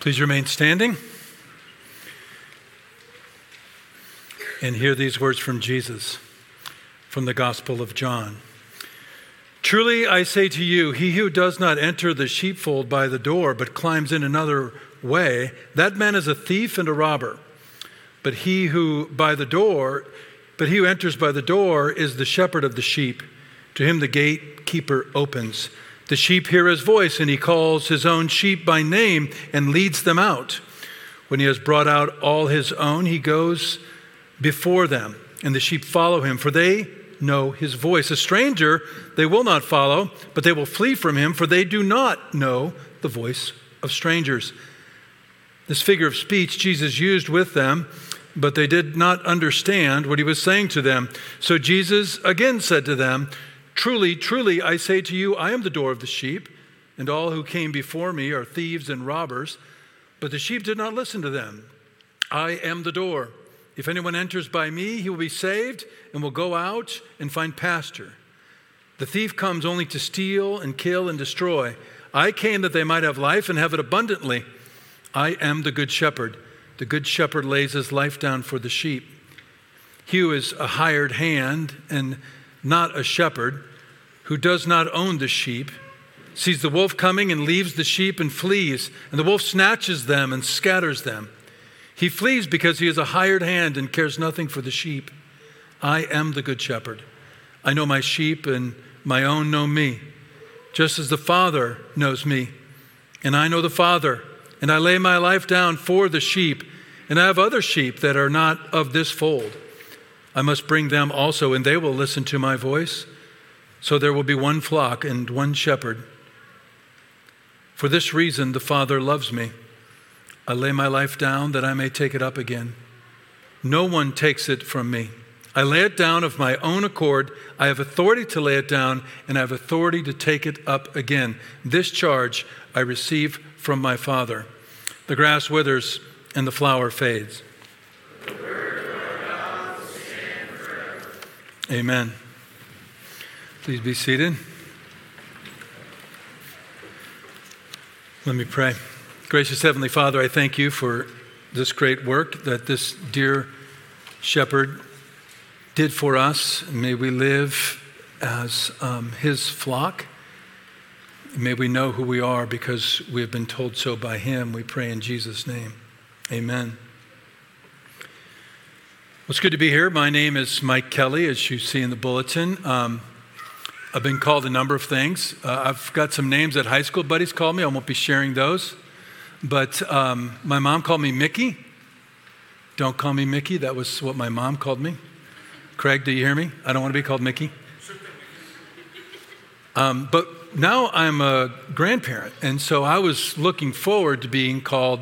Please remain standing and hear these words from Jesus from the Gospel of John. Truly I say to you, he who does not enter the sheepfold by the door, but climbs in another way, that man is a thief and a robber. But he who by the door, but he who enters by the door is the shepherd of the sheep. To him the gatekeeper opens. The sheep hear his voice, and he calls his own sheep by name and leads them out. When he has brought out all his own, he goes before them, and the sheep follow him, for they know his voice. A stranger they will not follow, but they will flee from him, for they do not know the voice of strangers. This figure of speech Jesus used with them, but they did not understand what he was saying to them. So Jesus again said to them, Truly, truly, I say to you, I am the door of the sheep, and all who came before me are thieves and robbers, but the sheep did not listen to them. I am the door. If anyone enters by me, he will be saved and will go out and find pasture. The thief comes only to steal and kill and destroy. I came that they might have life and have it abundantly. I am the good shepherd. The good shepherd lays his life down for the sheep. He who is a hired hand and not a shepherd, who does not own the sheep, sees the wolf coming and leaves the sheep and flees, and the wolf snatches them and scatters them. He flees because he is a hired hand and cares nothing for the sheep. I am the good shepherd. I know my sheep, and my own know me, just as the Father knows me. And I know the Father, and I lay my life down for the sheep. And I have other sheep that are not of this fold. I must bring them also, and they will listen to my voice. So there will be one flock and one shepherd. For this reason, the Father loves me. I lay my life down that I may take it up again. No one takes it from me. I lay it down of my own accord. I have authority to lay it down, and I have authority to take it up again. This charge I receive from my Father. The grass withers and the flower fades. Amen. Please be seated. Let me pray. Gracious Heavenly Father, I thank you for this great work that this dear shepherd did for us. May we live as um, his flock. May we know who we are because we have been told so by him. We pray in Jesus' name. Amen. Well, it's good to be here. My name is Mike Kelly, as you see in the bulletin. Um, I've been called a number of things. Uh, I've got some names that high school buddies called me. I won't be sharing those. But um, my mom called me Mickey. Don't call me Mickey. That was what my mom called me. Craig, do you hear me? I don't want to be called Mickey. Um, but now I'm a grandparent, and so I was looking forward to being called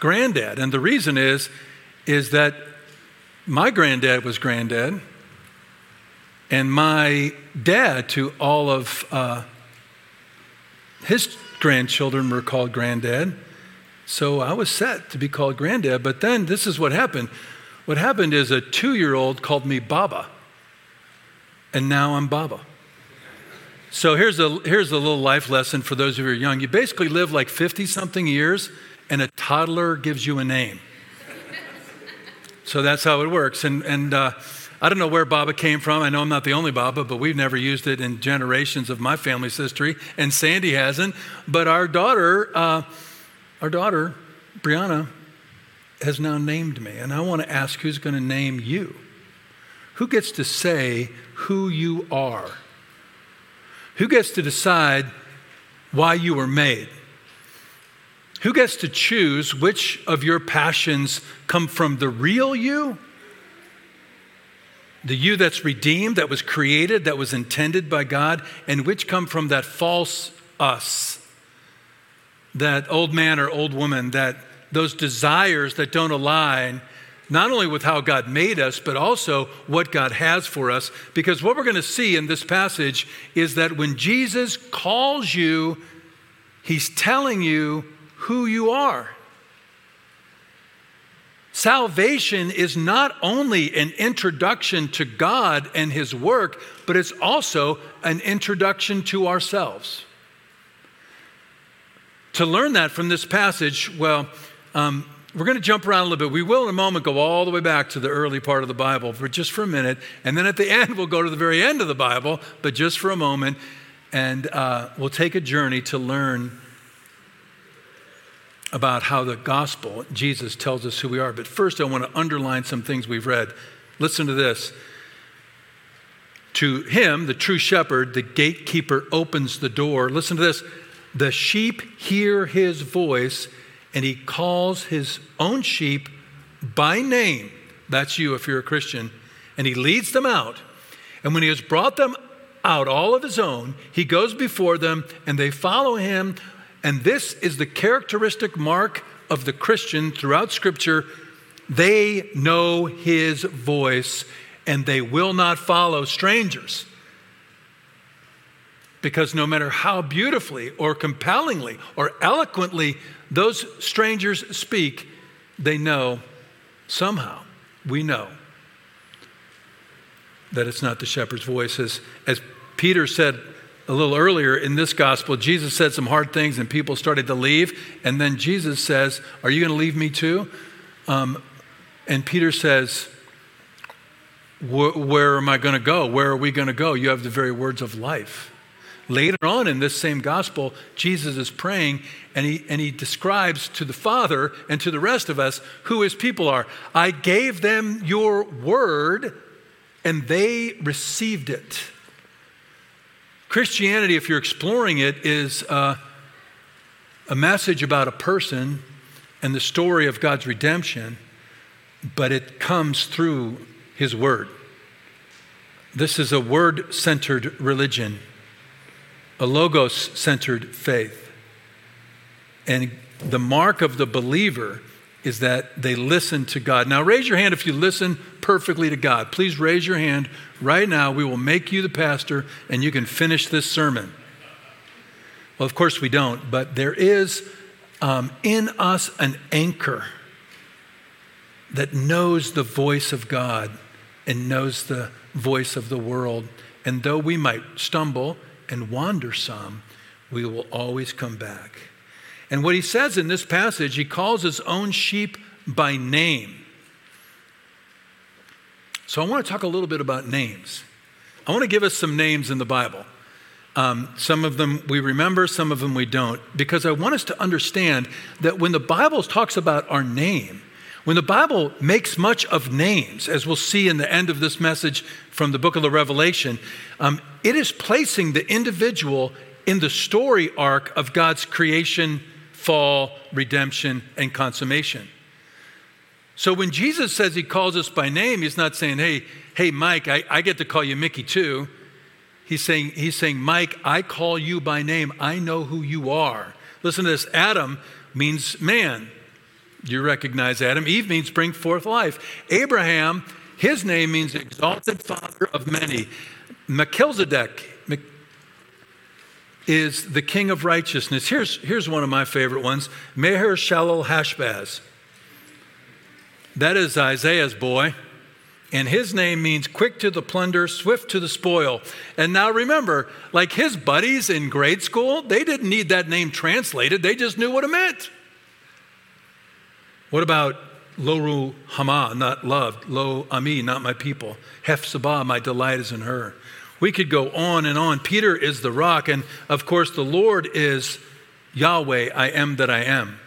granddad. And the reason is, is that my granddad was granddad, and my dad to all of uh, his grandchildren were called granddad. So I was set to be called granddad, but then this is what happened. What happened is a two year old called me Baba, and now I'm Baba. So here's a, here's a little life lesson for those of you who are young. You basically live like 50 something years, and a toddler gives you a name. So that's how it works. And, and uh, I don't know where Baba came from. I know I'm not the only Baba, but we've never used it in generations of my family's history, and Sandy hasn't. But our daughter, uh, our daughter, Brianna, has now named me, and I want to ask who's going to name you? Who gets to say who you are? Who gets to decide why you were made? Who gets to choose which of your passions come from the real you? The you that's redeemed, that was created, that was intended by God, and which come from that false us that old man or old woman, that those desires that don't align not only with how God made us, but also what God has for us. Because what we're going to see in this passage is that when Jesus calls you, he's telling you who you are. Salvation is not only an introduction to God and his work, but it's also an introduction to ourselves. to learn that from this passage, well, um, we're going to jump around a little bit. We will in a moment go all the way back to the early part of the Bible for just for a minute. And then at the end, we'll go to the very end of the Bible, but just for a moment. And uh, we'll take a journey to learn about how the gospel, Jesus tells us who we are. But first, I want to underline some things we've read. Listen to this. To him, the true shepherd, the gatekeeper opens the door. Listen to this. The sheep hear his voice, and he calls his own sheep by name. That's you if you're a Christian. And he leads them out. And when he has brought them out, all of his own, he goes before them, and they follow him and this is the characteristic mark of the Christian throughout Scripture. They know his voice and they will not follow strangers. Because no matter how beautifully or compellingly or eloquently those strangers speak, they know somehow, we know that it's not the shepherd's voice. As, as Peter said a little earlier in this gospel, Jesus said some hard things and people started to leave. And then Jesus says, Are you going to leave me too? Um, and Peter says, Where am I going to go? Where are we going to go? You have the very words of life. Later on in this same gospel, Jesus is praying and he, and he describes to the Father and to the rest of us who his people are. I gave them your word and they received it. Christianity, if you're exploring it, is uh, a message about a person and the story of God's redemption, but it comes through His Word. This is a word centered religion, a logos centered faith. And the mark of the believer is that they listen to God. Now, raise your hand if you listen perfectly to God. Please raise your hand right now. We will make you the pastor and you can finish this sermon. Well, of course, we don't, but there is um, in us an anchor that knows the voice of God and knows the voice of the world. And though we might stumble and wander some, we will always come back. And what he says in this passage, he calls his own sheep by name. So I want to talk a little bit about names. I want to give us some names in the Bible. Um, some of them we remember, some of them we don't, because I want us to understand that when the Bible talks about our name, when the Bible makes much of names, as we'll see in the end of this message from the book of the Revelation, um, it is placing the individual in the story arc of God's creation fall, redemption, and consummation. So when Jesus says he calls us by name, he's not saying, hey, hey, Mike, I, I get to call you Mickey too. He's saying, he's saying, Mike, I call you by name. I know who you are. Listen to this Adam means man. You recognize Adam. Eve means bring forth life. Abraham, his name means exalted father of many. Melchizedek, is the king of righteousness. Here's, here's one of my favorite ones Maher Shalal Hashbaz. That is Isaiah's boy. And his name means quick to the plunder, swift to the spoil. And now remember, like his buddies in grade school, they didn't need that name translated, they just knew what it meant. What about Loru Hama, not loved, Lo Ammi, not my people, Hephzibah, my delight is in her. We could go on and on. Peter is the rock, and of course, the Lord is Yahweh, I am that I am.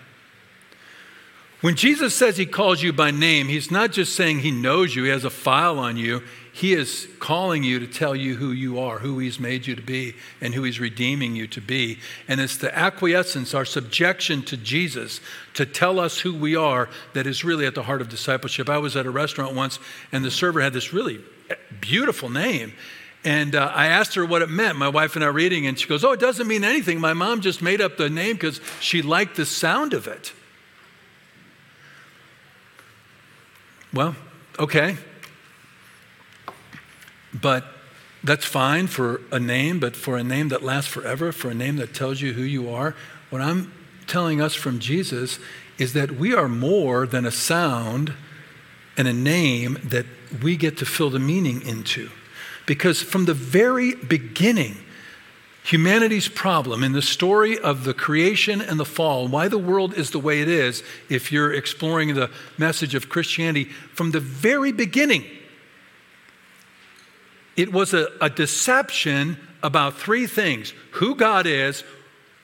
When Jesus says he calls you by name, he's not just saying he knows you, he has a file on you. He is calling you to tell you who you are, who he's made you to be, and who he's redeeming you to be. And it's the acquiescence, our subjection to Jesus to tell us who we are that is really at the heart of discipleship. I was at a restaurant once, and the server had this really beautiful name. And uh, I asked her what it meant. My wife and I were and she goes, Oh, it doesn't mean anything. My mom just made up the name because she liked the sound of it. Well, okay. But that's fine for a name, but for a name that lasts forever, for a name that tells you who you are, what I'm telling us from Jesus is that we are more than a sound and a name that we get to fill the meaning into. Because from the very beginning, Humanity's problem in the story of the creation and the fall, why the world is the way it is, if you're exploring the message of Christianity from the very beginning, it was a, a deception about three things who God is,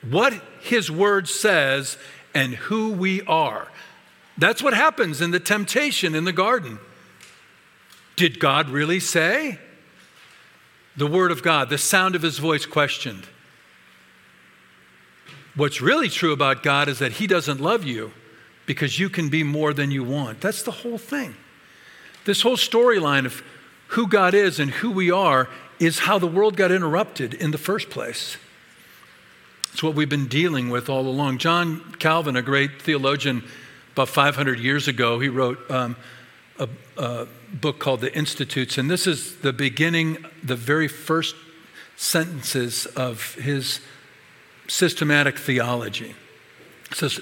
what His Word says, and who we are. That's what happens in the temptation in the garden. Did God really say? The Word of God, the sound of His voice questioned. What's really true about God is that He doesn't love you because you can be more than you want. That's the whole thing. This whole storyline of who God is and who we are is how the world got interrupted in the first place. It's what we've been dealing with all along. John Calvin, a great theologian, about 500 years ago, he wrote um, a, book called The Institutes, and this is the beginning, the very first sentences of his systematic theology. It says,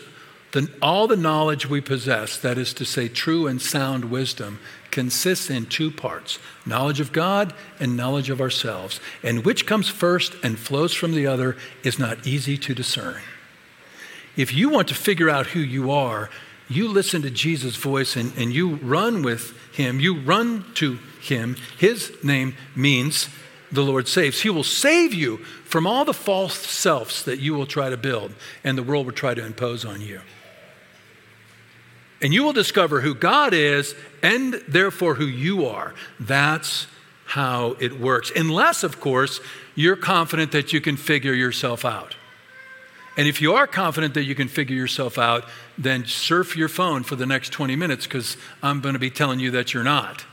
all the knowledge we possess, that is to say, true and sound wisdom, consists in two parts knowledge of God and knowledge of ourselves. And which comes first and flows from the other is not easy to discern. If you want to figure out who you are, you listen to Jesus' voice and, and you run with him. You run to him. His name means the Lord saves. He will save you from all the false selves that you will try to build and the world will try to impose on you. And you will discover who God is and therefore who you are. That's how it works. Unless, of course, you're confident that you can figure yourself out. And if you are confident that you can figure yourself out, then surf your phone for the next 20 minutes because I'm going to be telling you that you're not.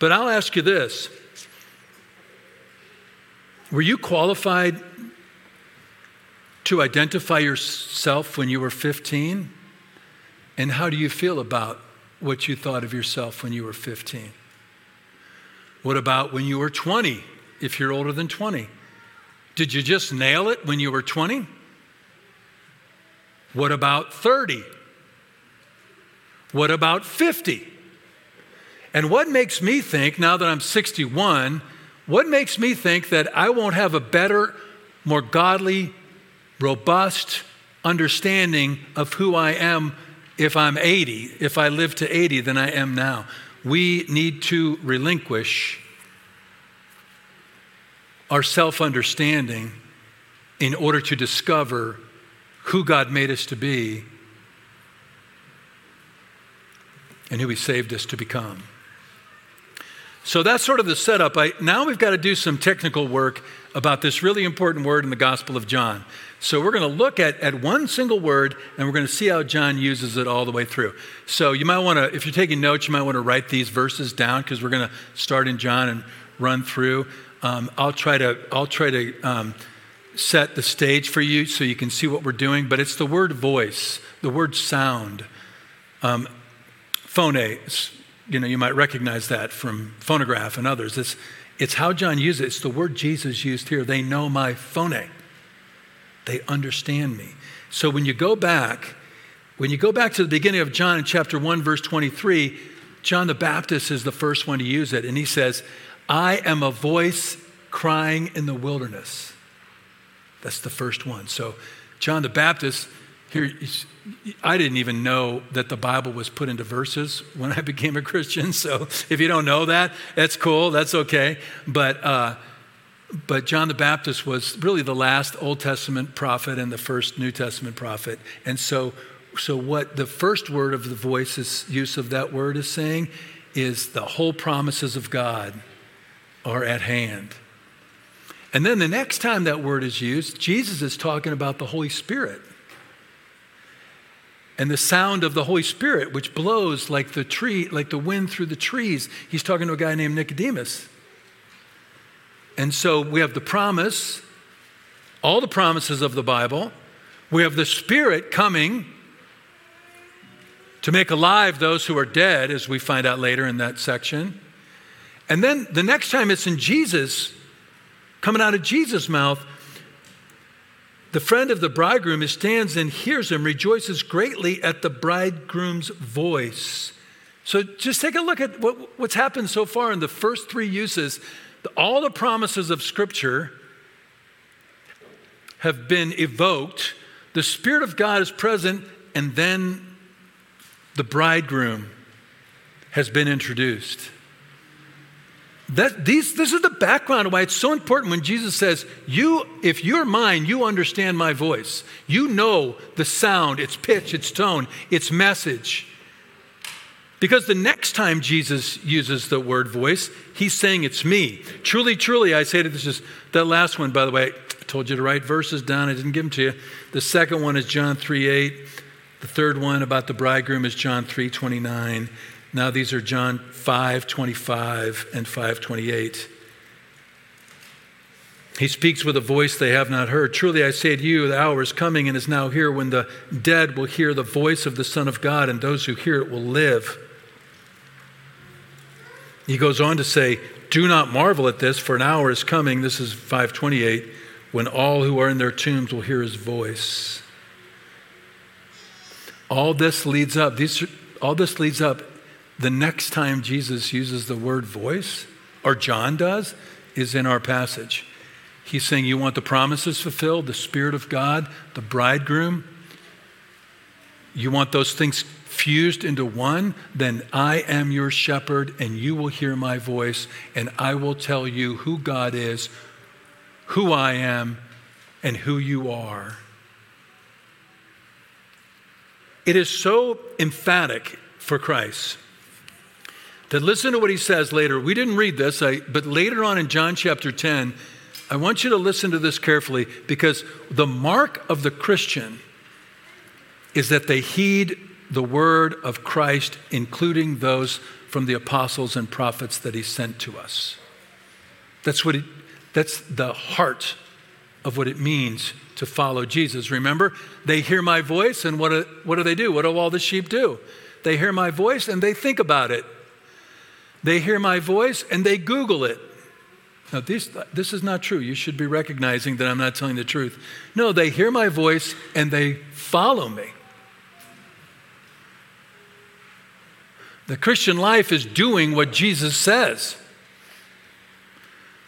But I'll ask you this Were you qualified to identify yourself when you were 15? And how do you feel about what you thought of yourself when you were 15? What about when you were 20, if you're older than 20? Did you just nail it when you were 20? What about 30? What about 50? And what makes me think, now that I'm 61, what makes me think that I won't have a better, more godly, robust understanding of who I am if I'm 80, if I live to 80 than I am now. We need to relinquish our self understanding in order to discover who God made us to be and who He saved us to become. So that's sort of the setup. I, now we've got to do some technical work about this really important word in the Gospel of John. So we're going to look at, at one single word and we're going to see how John uses it all the way through. So you might want to, if you're taking notes, you might want to write these verses down because we're going to start in John and run through. Um, I'll try to, I'll try to um, set the stage for you so you can see what we're doing. But it's the word voice, the word sound. Um, phone, you know, you might recognize that from phonograph and others. It's, it's how John uses it. It's the word Jesus used here. They know my phone. They understand me. So when you go back, when you go back to the beginning of John in chapter 1, verse 23, John the Baptist is the first one to use it. And he says, I am a voice crying in the wilderness. That's the first one. So John the Baptist, here, I didn't even know that the Bible was put into verses when I became a Christian. So if you don't know that, that's cool. That's okay. But, uh, but John the Baptist was really the last Old Testament prophet and the first New Testament prophet. And so, so what the first word of the voice's use of that word is saying is the whole promises of God are at hand. And then the next time that word is used, Jesus is talking about the Holy Spirit. And the sound of the Holy Spirit, which blows like the tree, like the wind through the trees. He's talking to a guy named Nicodemus. And so we have the promise, all the promises of the Bible. We have the Spirit coming to make alive those who are dead, as we find out later in that section. And then the next time it's in Jesus, coming out of Jesus' mouth, the friend of the bridegroom stands and hears him, rejoices greatly at the bridegroom's voice. So just take a look at what, what's happened so far in the first three uses all the promises of Scripture have been evoked. The Spirit of God is present, and then the bridegroom has been introduced. That, these, this is the background why it's so important when Jesus says, you, if you're mine, you understand my voice. You know the sound, its pitch, its tone, its message. Because the next time Jesus uses the word voice, he's saying, It's me. Truly, truly, I say to this is that last one, by the way, I told you to write verses down. I didn't give them to you. The second one is John 3 8. The third one about the bridegroom is John 3 29. Now these are John 5:25 and 5:28. He speaks with a voice they have not heard. Truly I say to you, the hour is coming and is now here when the dead will hear the voice of the Son of God, and those who hear it will live. He goes on to say, Do not marvel at this, for an hour is coming, this is 528, when all who are in their tombs will hear his voice. All this leads up, these, all this leads up the next time Jesus uses the word voice, or John does, is in our passage. He's saying, You want the promises fulfilled, the Spirit of God, the bridegroom? You want those things fused into one, then I am your shepherd, and you will hear my voice, and I will tell you who God is, who I am, and who you are. It is so emphatic for Christ that listen to what he says later. We didn't read this, I, but later on in John chapter 10, I want you to listen to this carefully because the mark of the Christian is that they heed the word of Christ, including those from the apostles and prophets that he sent to us. That's what it, that's the heart of what it means to follow Jesus. Remember, they hear my voice, and what do, what do they do? What do all the sheep do? They hear my voice and they think about it. They hear my voice and they Google it. Now, this, this is not true. You should be recognizing that I'm not telling the truth. No, they hear my voice and they follow me. The Christian life is doing what Jesus says.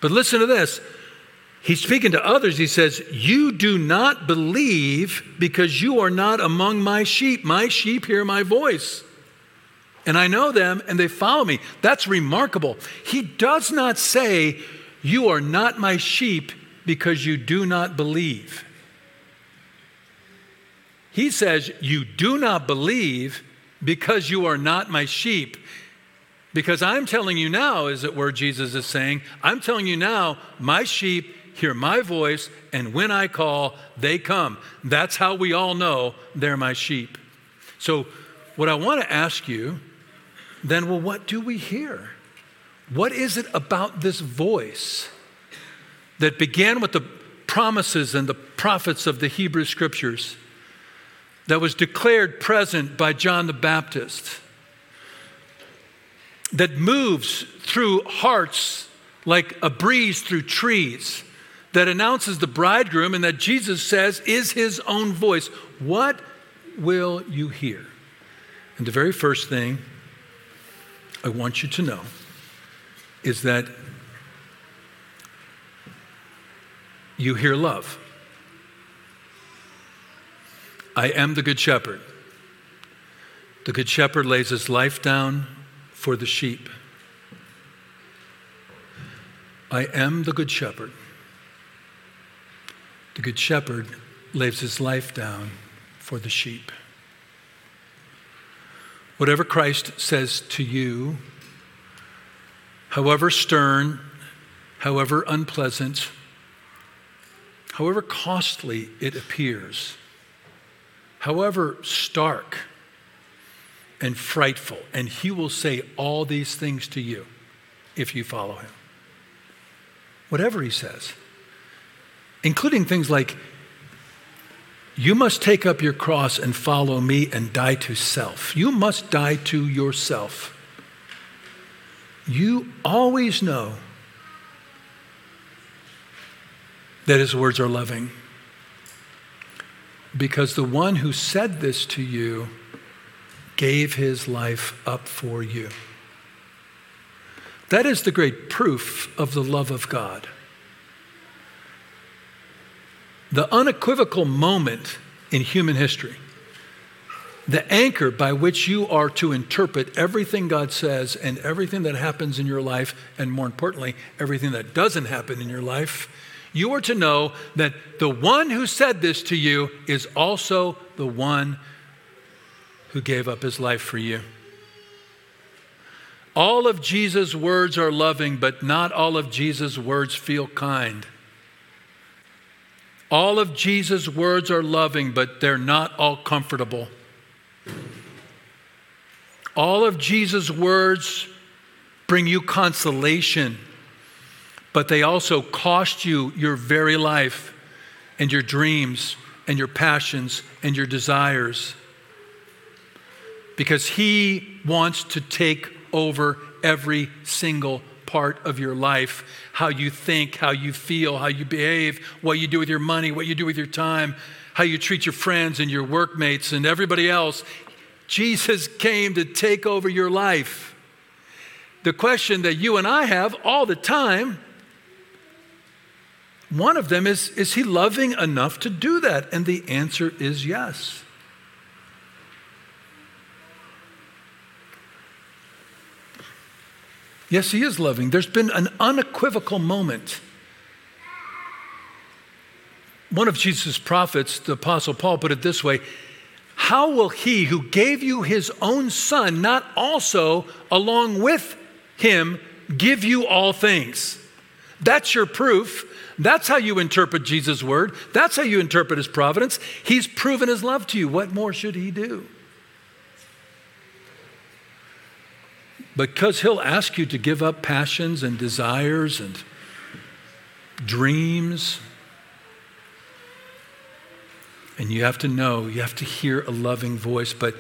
But listen to this. He's speaking to others. He says, You do not believe because you are not among my sheep. My sheep hear my voice. And I know them and they follow me. That's remarkable. He does not say, You are not my sheep because you do not believe. He says, You do not believe because you are not my sheep. Because I'm telling you now, is it where Jesus is saying, I'm telling you now, my sheep hear my voice, and when I call, they come. That's how we all know they're my sheep. So, what I want to ask you then, well, what do we hear? What is it about this voice that began with the promises and the prophets of the Hebrew scriptures? that was declared present by John the Baptist, that moves through hearts like a breeze through trees, that announces the bridegroom and that Jesus says is his own voice. What will you hear? And the very first thing I want you to know is that you hear love. I am the Good Shepherd. The Good Shepherd lays his life down for the sheep. I am the Good Shepherd. The Good Shepherd lays his life down for the sheep. Whatever Christ says to you, however stern, however unpleasant, however costly it appears, however stark and frightful, and he will say all these things to you if you follow him. Whatever he says, including things like, you must take up your cross and follow me and die to self. You must die to yourself. You always know that his words are loving because the one who said this to you gave his life up for you. That is the great proof of the love of God. The unequivocal moment in human history, the anchor by which you are to interpret everything God says and everything that happens in your life, and more importantly, everything that doesn't happen in your life, you are to know that the one who said this to you is also the one who gave up his life for you. All of Jesus' words are loving, but not all of Jesus' words feel kind. All of Jesus' words are loving, but they're not all comfortable. All of Jesus' words bring you consolation, but they also cost you your very life and your dreams and your passions and your desires. Because He wants to take over every single part of your life how you think, how you feel, how you behave, what you do with your money, what you do with your time, how you treat your friends and your workmates and everybody else. Jesus came to take over your life. The question that you and I have all the time one of them is Is he loving enough to do that? And the answer is yes. Yes, he is loving. There's been an unequivocal moment. One of Jesus' prophets, the Apostle Paul, put it this way How will he who gave you his own son not also, along with him, give you all things? That's your proof. That's how you interpret Jesus' word. That's how you interpret his providence. He's proven his love to you. What more should he do? Because he'll ask you to give up passions and desires and dreams. And you have to know, you have to hear a loving voice. But,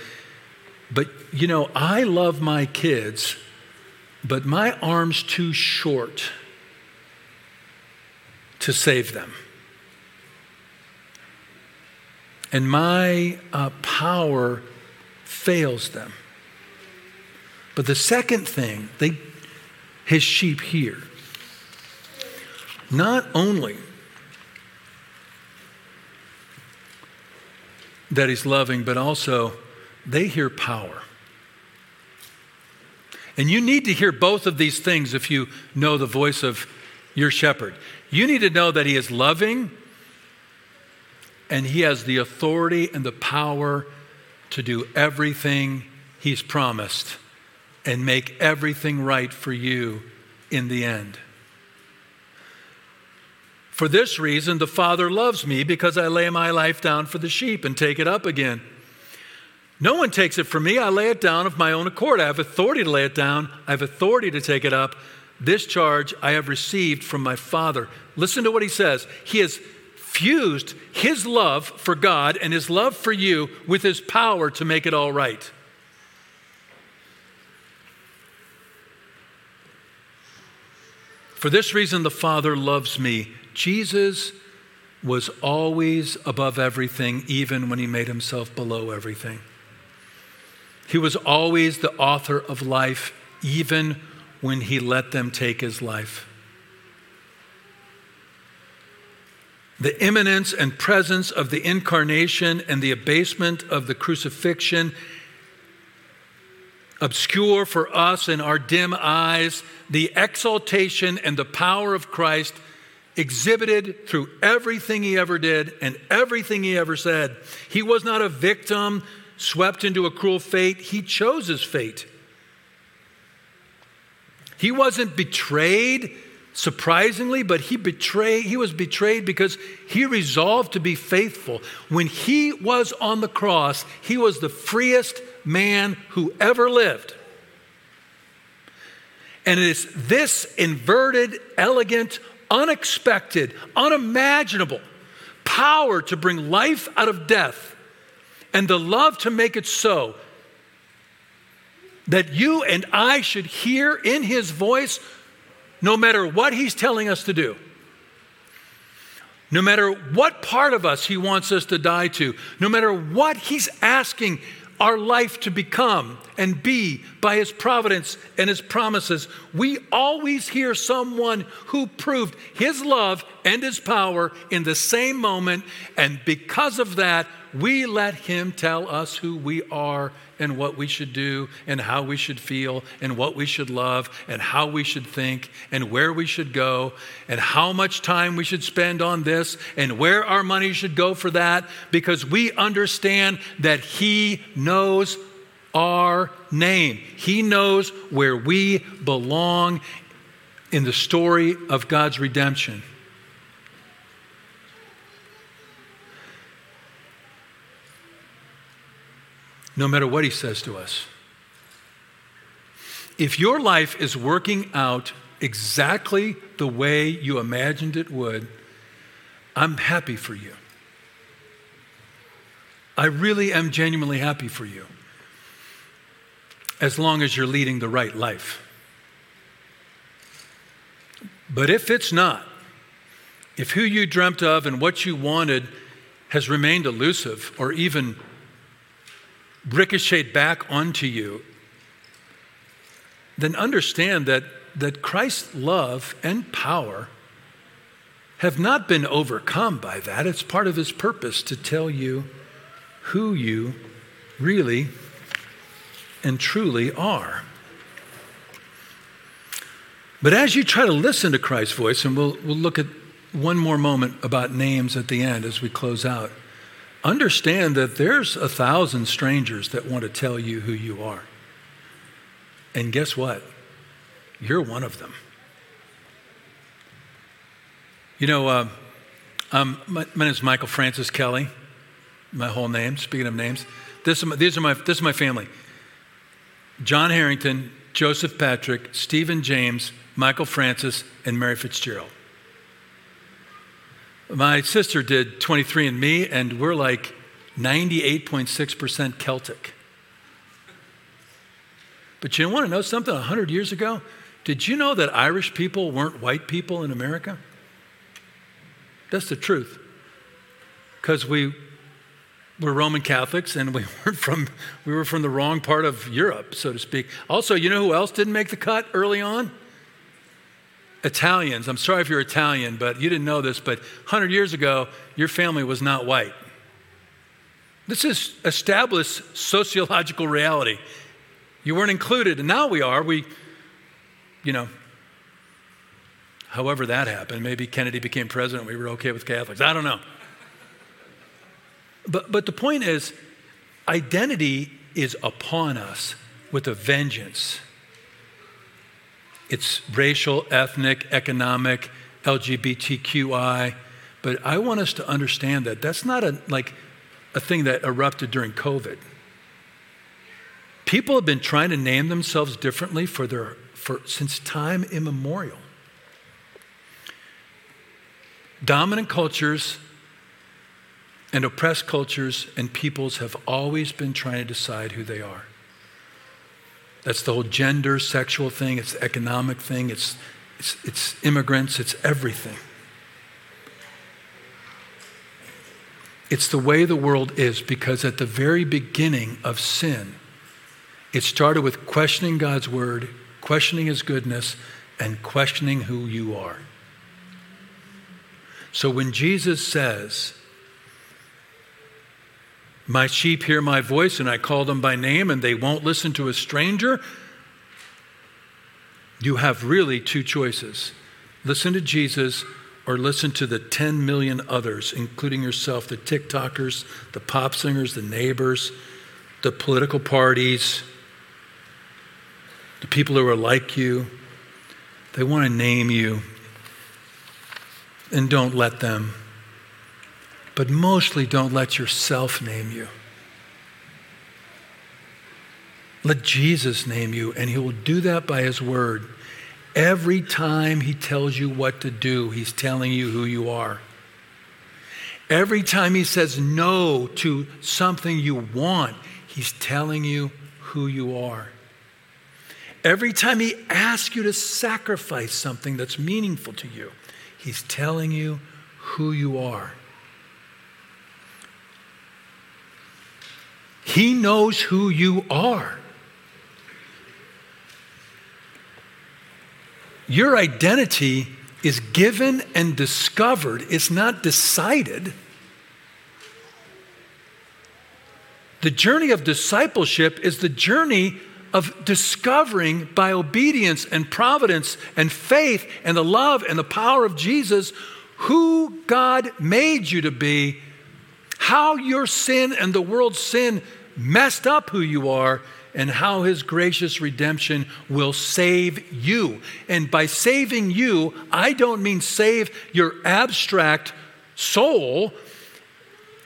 but you know, I love my kids, but my arm's too short to save them. And my uh, power fails them. But the second thing, they, his sheep hear. Not only that he's loving, but also they hear power. And you need to hear both of these things if you know the voice of your shepherd. You need to know that he is loving and he has the authority and the power to do everything he's promised and make everything right for you in the end. For this reason, the Father loves me because I lay my life down for the sheep and take it up again. No one takes it from me. I lay it down of my own accord. I have authority to lay it down, I have authority to take it up. This charge I have received from my Father. Listen to what he says. He has fused his love for God and his love for you with his power to make it all right. For this reason, the Father loves me. Jesus was always above everything, even when he made himself below everything. He was always the author of life, even when he let them take his life. The imminence and presence of the incarnation and the abasement of the crucifixion obscure for us in our dim eyes the exaltation and the power of Christ exhibited through everything he ever did and everything he ever said. He was not a victim swept into a cruel fate, he chose his fate. He wasn't betrayed surprisingly, but he betrayed he was betrayed because he resolved to be faithful. When he was on the cross, he was the freest man who ever lived. And it is this inverted, elegant, unexpected, unimaginable power to bring life out of death and the love to make it so that you and I should hear in his voice no matter what he's telling us to do. No matter what part of us he wants us to die to, no matter what he's asking our life to become and be by His providence and His promises, we always hear someone who proved His love and His power in the same moment. And because of that, we let Him tell us who we are and what we should do and how we should feel and what we should love and how we should think and where we should go and how much time we should spend on this and where our money should go for that because we understand that He knows our name. He knows where we belong in the story of God's redemption. No matter what he says to us. If your life is working out exactly the way you imagined it would, I'm happy for you. I really am genuinely happy for you. As long as you're leading the right life. But if it's not, if who you dreamt of and what you wanted has remained elusive or even ricocheted back onto you, then understand that, that Christ's love and power have not been overcome by that. It's part of his purpose to tell you who you really and truly are. But as you try to listen to Christ's voice, and we'll, we'll look at one more moment about names at the end as we close out understand that there's a thousand strangers that want to tell you who you are. And guess what? You're one of them. You know, uh, um, my, my name is Michael Francis Kelly, my whole name, speaking of names. This these are my, this is my family John Harrington, Joseph Patrick, Stephen James, Michael Francis, and Mary Fitzgerald. My sister did 23andMe, and we're like 98.6% Celtic. But you want to know something? 100 years ago, did you know that Irish people weren't white people in America? That's the truth. Because we were Roman Catholics and we weren't from we were from the wrong part of Europe, so to speak. Also, you know who else didn't make the cut early on? Italians, I'm sorry if you're Italian, but you didn't know this, but 100 years ago, your family was not white. This is established sociological reality. You weren't included, and now we are. We, you know, however that happened, maybe Kennedy became president, we were okay with Catholics. I don't know. But, but the point is, identity is upon us with a vengeance. It's racial, ethnic, economic, LGBTQI. But I want us to understand that that's not a, like a thing that erupted during COVID. People have been trying to name themselves differently for their, for, since time immemorial. Dominant cultures and oppressed cultures and peoples have always been trying to decide who they are. That's the whole gender, sexual thing, it's the economic thing, it's, it's, it's immigrants, it's everything. It's the way the world is because at the very beginning of sin, it started with questioning God's word, questioning his goodness, and questioning who you are. So when Jesus says, my sheep hear my voice, and I call them by name, and they won't listen to a stranger. You have really two choices listen to Jesus or listen to the 10 million others, including yourself the TikTokers, the pop singers, the neighbors, the political parties, the people who are like you. They want to name you, and don't let them. But mostly don't let yourself name you. Let Jesus name you, and He will do that by His word. Every time He tells you what to do, He's telling you who you are. Every time He says no to something you want, He's telling you who you are. Every time He asks you to sacrifice something that's meaningful to you, He's telling you who you are. He knows who you are. Your identity is given and discovered, it's not decided. The journey of discipleship is the journey of discovering by obedience and providence and faith and the love and the power of Jesus who God made you to be, how your sin and the world's sin messed up who you are, and how his gracious redemption will save you. And by saving you, I don't mean save your abstract soul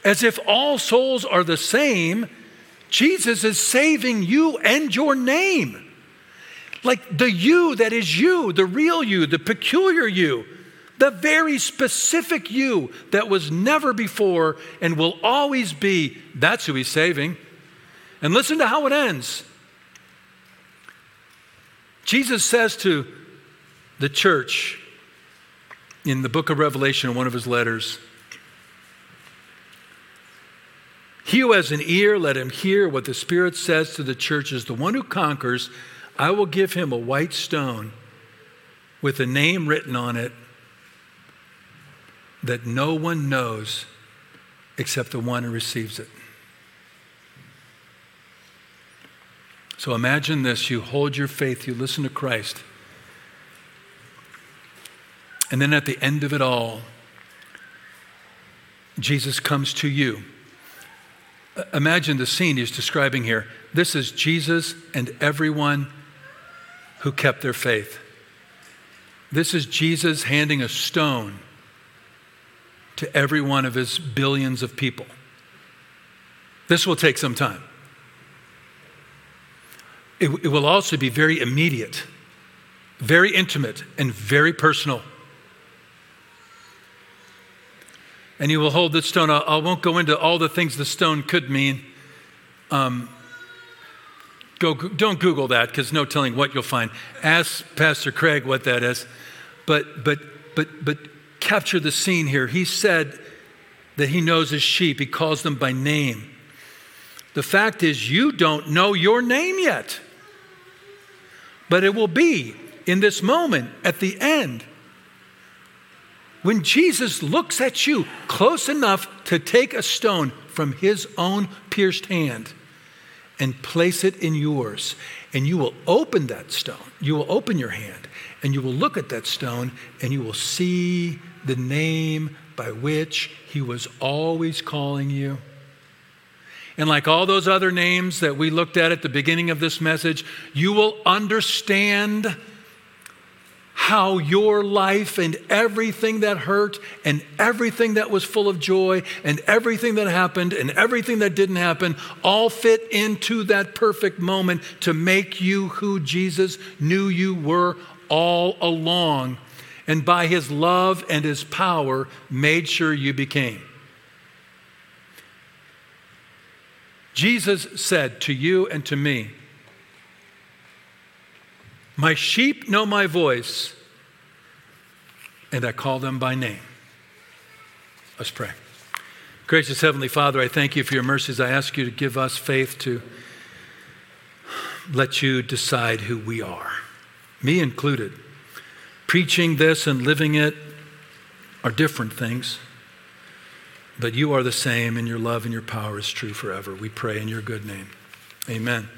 as if all souls are the same. Jesus is saving you and your name. Like the you that is you, the real you, the peculiar you, the very specific you that was never before and will always be. That's who he's saving. And listen to how it ends. Jesus says to the church in the book of Revelation, in one of his letters, He who has an ear, let him hear what the Spirit says to the churches. The one who conquers, I will give him a white stone with a name written on it that no one knows except the one who receives it. So imagine this you hold your faith, you listen to Christ. And then at the end of it all, Jesus comes to you. Imagine the scene he's describing here. This is Jesus and everyone who kept their faith. This is Jesus handing a stone to every one of his billions of people. This will take some time. It, it will also be very immediate, very intimate, and very personal. And you will hold this stone. I, I won't go into all the things the stone could mean. Um, go, don't Google that because no telling what you'll find. Ask Pastor Craig what that is. But, but, but, but capture the scene here. He said that he knows his sheep, he calls them by name. The fact is, you don't know your name yet. But it will be in this moment at the end when Jesus looks at you close enough to take a stone from his own pierced hand and place it in yours. And you will open that stone. You will open your hand and you will look at that stone and you will see the name by which he was always calling you. And like all those other names that we looked at at the beginning of this message, you will understand how your life and everything that hurt and everything that was full of joy and everything that happened and everything that didn't happen all fit into that perfect moment to make you who Jesus knew you were all along. And by his love and his power, made sure you became. Jesus said to you and to me, My sheep know my voice, and I call them by name. Let's pray. Gracious Heavenly Father, I thank you for your mercies. I ask you to give us faith to let you decide who we are, me included. Preaching this and living it are different things. But you are the same, and your love and your power is true forever. We pray in your good name. Amen.